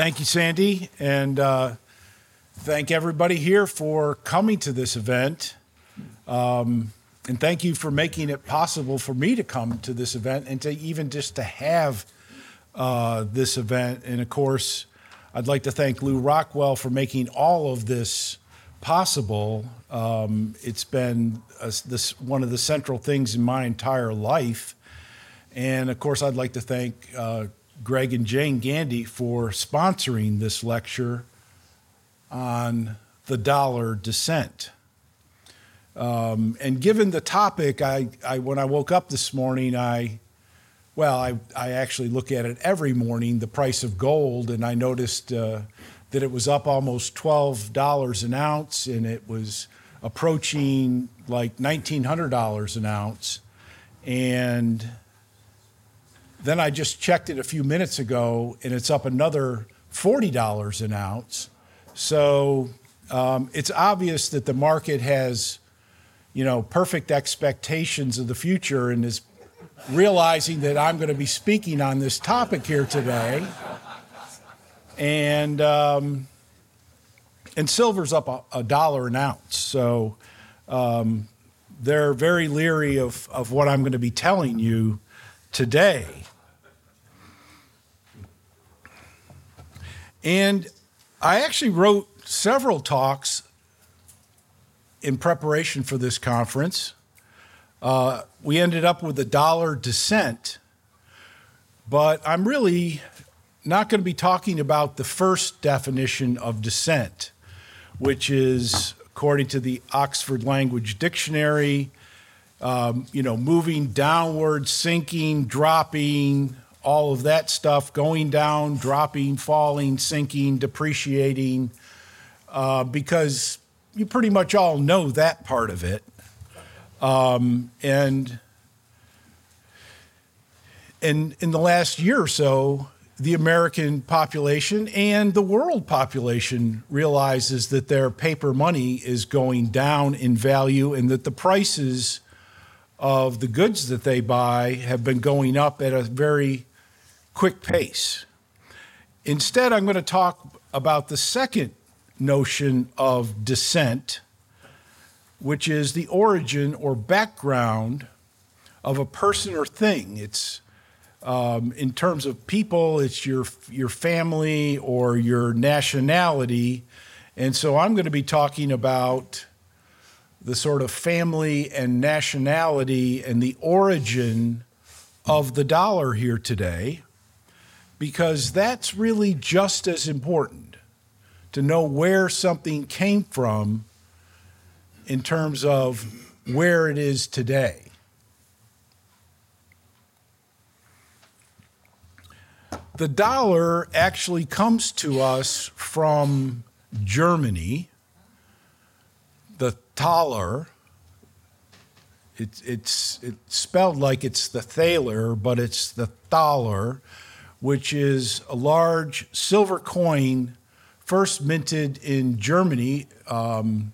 Thank you, Sandy, and uh, thank everybody here for coming to this event. Um, and thank you for making it possible for me to come to this event and to even just to have uh, this event. And of course, I'd like to thank Lew Rockwell for making all of this possible. Um, it's been a, this, one of the central things in my entire life. And of course, I'd like to thank uh, Greg and Jane Gandee for sponsoring this lecture on the dollar descent. Um, and given the topic, I, I, when I woke up this morning, I, well, I, I actually look at it every morning, the price of gold, and I noticed uh, that it was up almost $12 an ounce and it was approaching like $1,900 an ounce. And then I just checked it a few minutes ago and it's up another $40 an ounce. So um, it's obvious that the market has, you know, perfect expectations of the future and is realizing that I'm going to be speaking on this topic here today and um, and silver's up a, a, dollar an ounce. So um, they're very leery of, of what I'm going to be telling you today. And I actually wrote several talks in preparation for this conference. Uh, we ended up with a dollar descent, but I'm really not going to be talking about the first definition of descent, which is, according to the Oxford Language Dictionary, um, you know, moving downward, sinking, dropping, all of that stuff, going down, dropping, falling, sinking, depreciating, uh, because you pretty much all know that part of it. Um, and in, in the last year or so, the American population and the world population realizes that their paper money is going down in value and that the prices of the goods that they buy have been going up at a very quick pace. Instead, I'm going to talk about the second notion of descent, which is the origin or background of a person or thing. It's um, in terms of people, it's your your family or your nationality, and so I'm going to be talking about the sort of family and nationality and the origin of the dollar here today, because that's really just as important to know where something came from in terms of where it is today. The dollar actually comes to us from Germany. The Thaler, it, it's, it's spelled like it's the Thaler, but it's the Thaler, which is a large silver coin first minted in Germany. Um,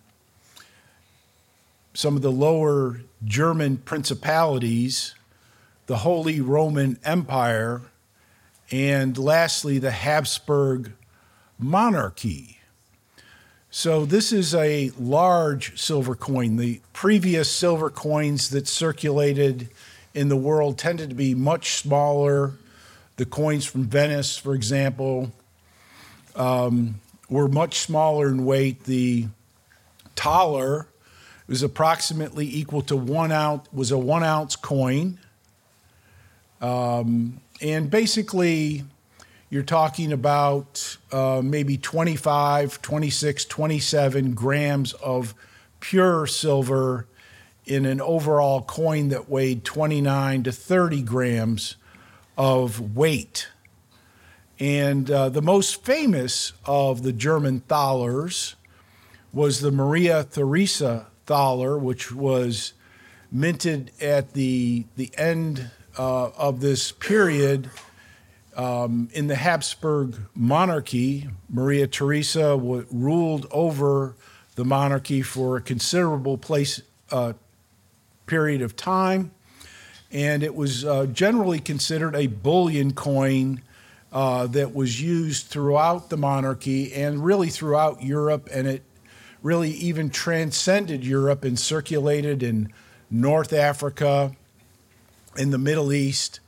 some of the lower German principalities, the Holy Roman Empire, and lastly, the Habsburg monarchy. So, this is a large silver coin. The previous silver coins that circulated in the world tended to be much smaller. The coins from Venice, for example, um, were much smaller in weight. The Thaler was approximately equal to one ounce, was a one ounce coin. Um, and basically, you're talking about uh, maybe 25, 26, 27 grams of pure silver in an overall coin that weighed 29 to 30 grams of weight. And uh, the most famous of the German thalers was the Maria Theresa thaler, which was minted at the, the end uh, of this period um, in the Habsburg monarchy, Maria Theresa w- ruled over the monarchy for a considerable place, uh, period of time, and it was uh, generally considered a bullion coin uh, that was used throughout the monarchy and really throughout Europe, and it really even transcended Europe and circulated in North Africa, in the Middle East,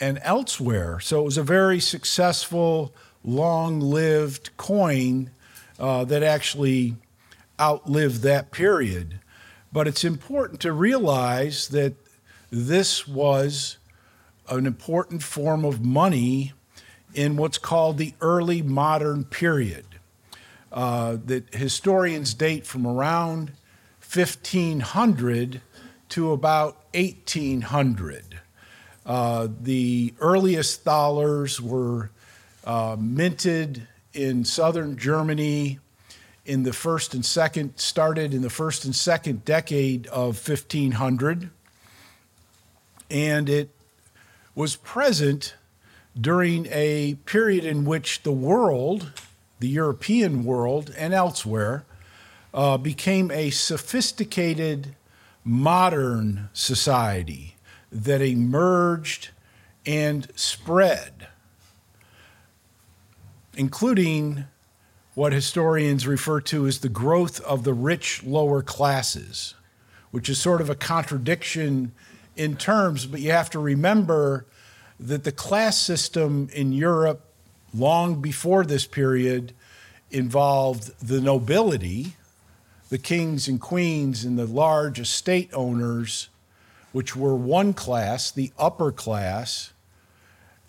and elsewhere. So it was a very successful, long lived coin uh, that actually outlived that period. But it's important to realize that this was an important form of money in what's called the early modern period. Uh, that historians date from around 1500 to about 1800. Uh, the earliest thalers were uh, minted in southern Germany in the first and second, started in the first and second decade of 1500. And it was present during a period in which the world, the European world, and elsewhere, uh, became a sophisticated modern society that emerged and spread, including what historians refer to as the growth of the rich lower classes, which is sort of a contradiction in terms, but you have to remember that the class system in Europe, long before this period, involved the nobility, the kings and queens, and the large estate owners, which were one class, the upper class.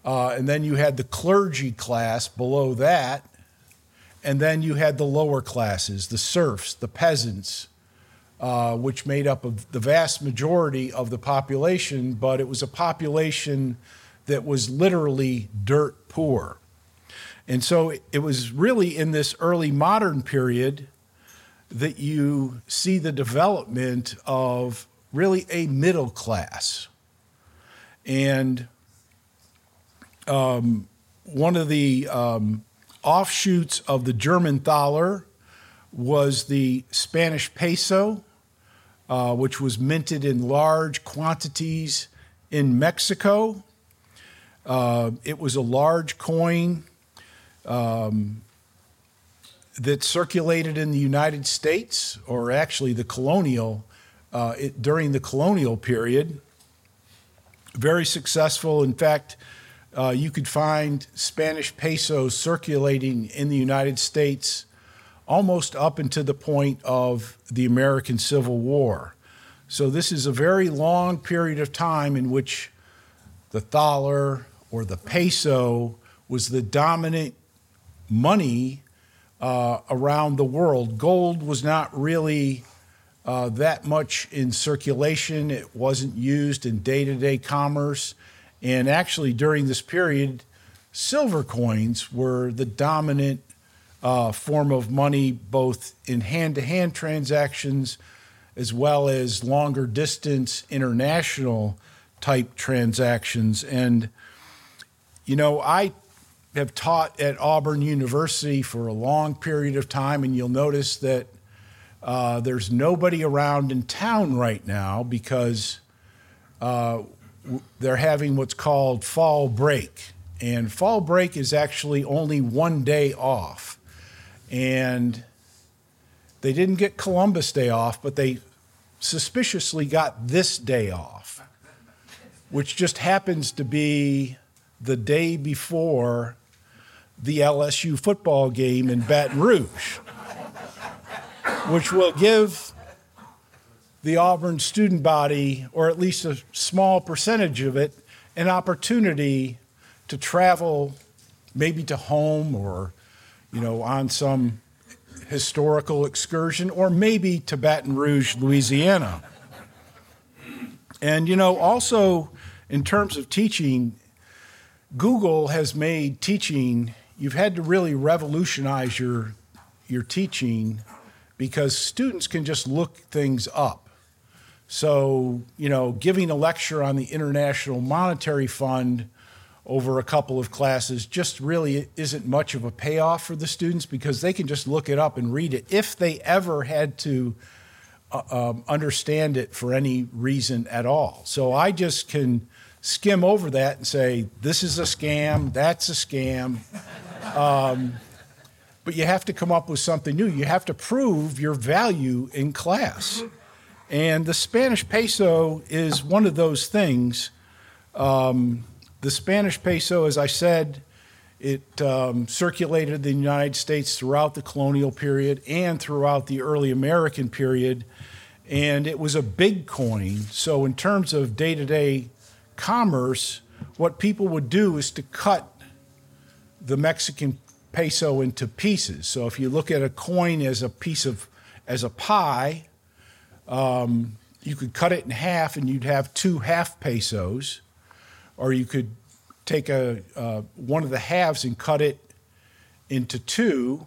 Uh, and then you had the clergy class below that. And then you had the lower classes, the serfs, the peasants, uh, which made up of the vast majority of the population, but it was a population that was literally dirt poor. And so it was really in this early modern period that you see the development of really a middle class. And um, one of the um, offshoots of the German thaler was the Spanish peso, uh, which was minted in large quantities in Mexico uh, it was a large coin um, that circulated in the United States, or actually the colonial, uh, it, during the colonial period. Very successful. In fact, uh, you could find Spanish pesos circulating in the United States almost up until the point of the American Civil War. So, this is a very long period of time in which the thaler, or the peso was the dominant money uh, around the world. Gold was not really uh, that much in circulation, it wasn't used in day to day commerce. And actually, during this period, silver coins were the dominant uh, form of money, both in hand to hand transactions as well as longer distance international type transactions. And you know, I have taught at Auburn University for a long period of time, and you'll notice that uh, there's nobody around in town right now because uh, they're having what's called fall break. And fall break is actually only one day off. And they didn't get Columbus Day off, but they suspiciously got this day off, which just happens to be the day before the LSU football game in Baton Rouge, which will give the Auburn student body, or at least a small percentage of it, an opportunity to travel maybe to home or, you know, on some historical excursion, or maybe to Baton Rouge, Louisiana. And, you know, also in terms of teaching, Google has made teaching, you've had to really revolutionize your, your teaching because students can just look things up. So, you know, giving a lecture on the International Monetary Fund over a couple of classes just really isn't much of a payoff for the students because they can just look it up and read it if they ever had to uh, um, understand it for any reason at all. So I just can skim over that and say, this is a scam, that's a scam. Um, but you have to come up with something new. You have to prove your value in class. And the Spanish peso is one of those things. Um, the Spanish peso, as I said, it um, circulated in the United States throughout the colonial period and throughout the early American period. And it was a big coin. So, in terms of day to day commerce, what people would do is to cut the Mexican peso into pieces. So if you look at a coin as a piece of, as a pie, um, you could cut it in half and you'd have two half pesos, or you could take a uh, one of the halves and cut it into two,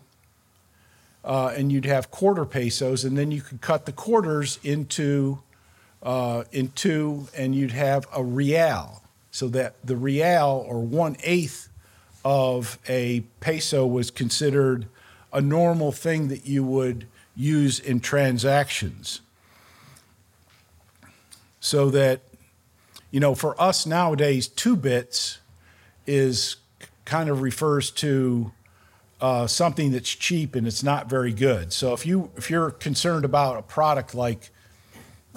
uh, and you'd have quarter pesos, and then you could cut the quarters into uh, in two, and you'd have a real. So that the real, or one eighth of a peso, was considered a normal thing that you would use in transactions. So that, you know, for us nowadays, two bits is kind of refers to uh, something that's cheap and it's not very good. So if you if you're concerned about a product like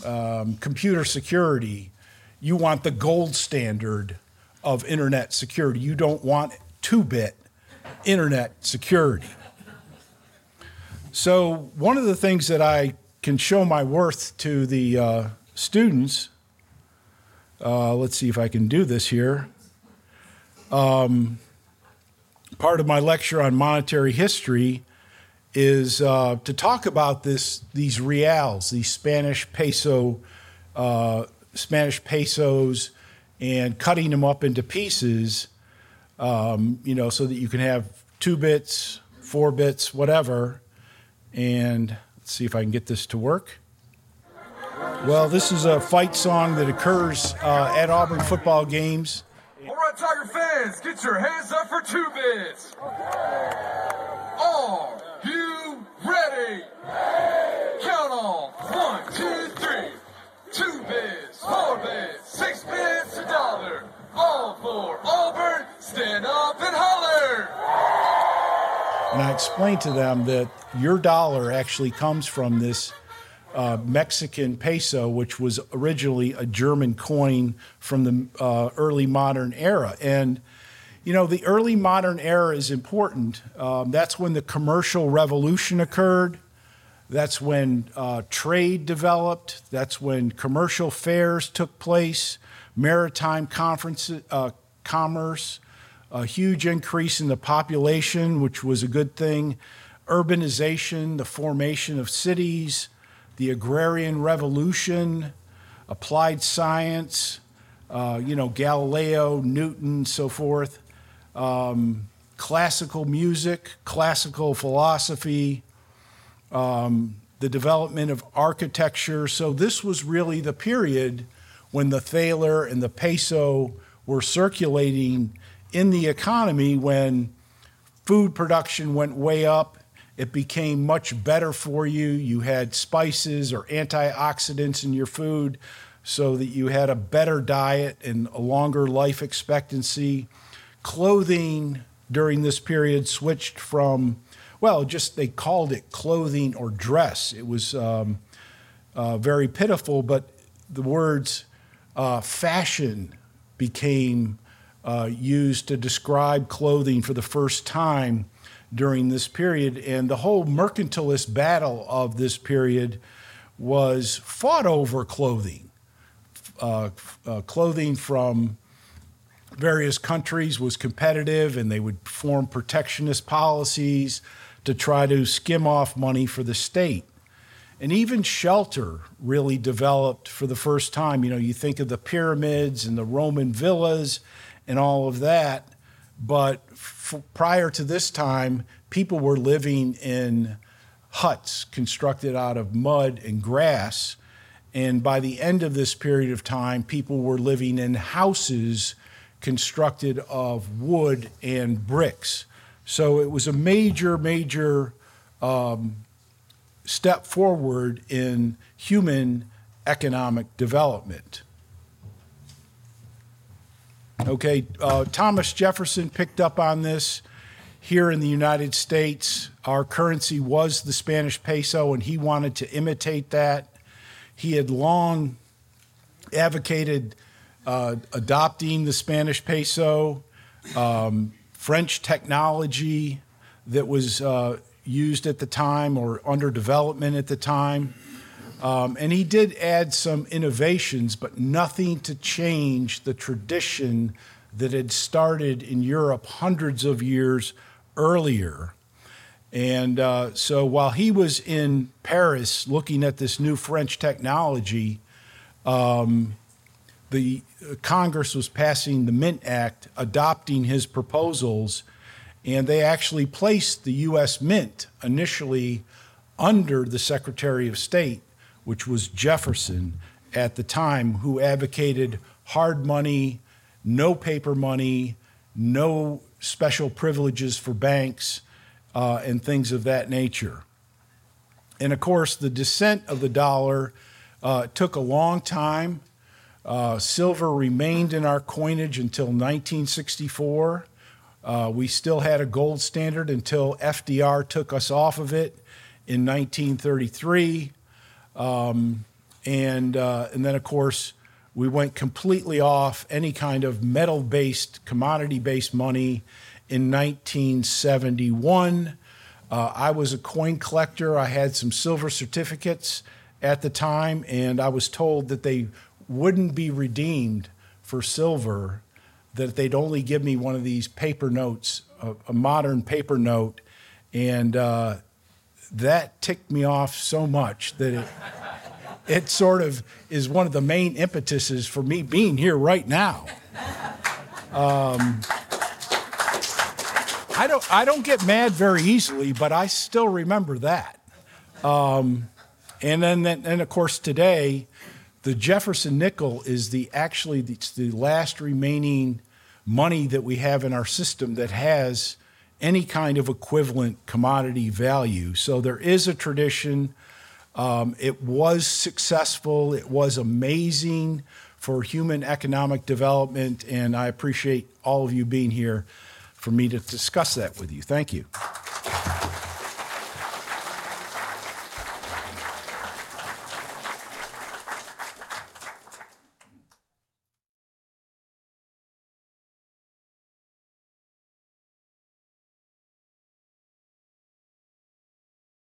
um, computer security, you want the gold standard of internet security. You don't want two bit internet security. So, one of the things that I can show my worth to the uh, students, uh, let's see if I can do this here. Um, part of my lecture on monetary history is uh, to talk about this these reals, these Spanish peso, uh, Spanish pesos, and cutting them up into pieces, um, you know, so that you can have two bits, four bits, whatever. And let's see if I can get this to work. Well, this is a fight song that occurs uh, at Auburn football games. All right, Tiger fans, get your hands up for two bits. All you ready? Count on one, two, three. Two bits, four bits, six bits, a dollar. All for Auburn, stand up and holler. And I explained to them that your dollar actually comes from this uh, Mexican peso, which was originally a German coin from the uh, early modern era. And you know, the early modern era is important. Um, that's when the commercial revolution occurred. That's when uh, trade developed. That's when commercial fairs took place, maritime conferences, uh, commerce, a huge increase in the population, which was a good thing, urbanization, the formation of cities, the agrarian revolution, applied science, uh, you know, Galileo, Newton, so forth um, classical music, classical philosophy, um, the development of architecture. So, this was really the period when the thaler and the peso were circulating in the economy when food production went way up. It became much better for you. You had spices or antioxidants in your food so that you had a better diet and a longer life expectancy clothing during this period switched from, well, just they called it clothing or dress. It was um, uh, very pitiful, but the words uh, fashion became uh, used to describe clothing for the first time during this period. And the whole mercantilist battle of this period was fought over clothing. Uh, uh, clothing from various countries was competitive and they would form protectionist policies to try to skim off money for the state. And even shelter really developed for the first time. You know, you think of the pyramids and the Roman villas and all of that, but prior to this time, people were living in huts constructed out of mud and grass. And by the end of this period of time, people were living in houses constructed of wood and bricks. So it was a major, major um, step forward in human economic development. Okay, uh, Thomas Jefferson picked up on this here in the United States. Our currency was the Spanish peso, and he wanted to imitate that. He had long advocated uh, adopting the Spanish peso, um, French technology that was uh, used at the time or under development at the time. Um, and he did add some innovations, but nothing to change the tradition that had started in Europe hundreds of years earlier. And uh, so while he was in Paris looking at this new French technology, um, the Congress was passing the Mint Act, adopting his proposals, and they actually placed the U.S. Mint initially under the Secretary of State which was Jefferson at the time, who advocated hard money, no paper money, no special privileges for banks, uh, and things of that nature. And of course, the descent of the dollar uh, took a long time. Uh, silver remained in our coinage until 1964. Uh, we still had a gold standard until FDR took us off of it in 1933. Um, and, uh, and then, of course, we went completely off any kind of metal based, commodity based money in 1971. Uh, I was a coin collector. I had some silver certificates at the time, and I was told that they wouldn't be redeemed for silver, that they'd only give me one of these paper notes, a, a modern paper note. And uh, that ticked me off so much that it, it sort of is one of the main impetuses for me being here right now. Um, I don't, I don't get mad very easily, but I still remember that. Um, and then, and of course, today, the Jefferson nickel is the actually it's the last remaining money that we have in our system that has any kind of equivalent commodity value. So there is a tradition. Um, it was successful. It was amazing for human economic development, and I appreciate all of you being here for me to discuss that with you. Thank you.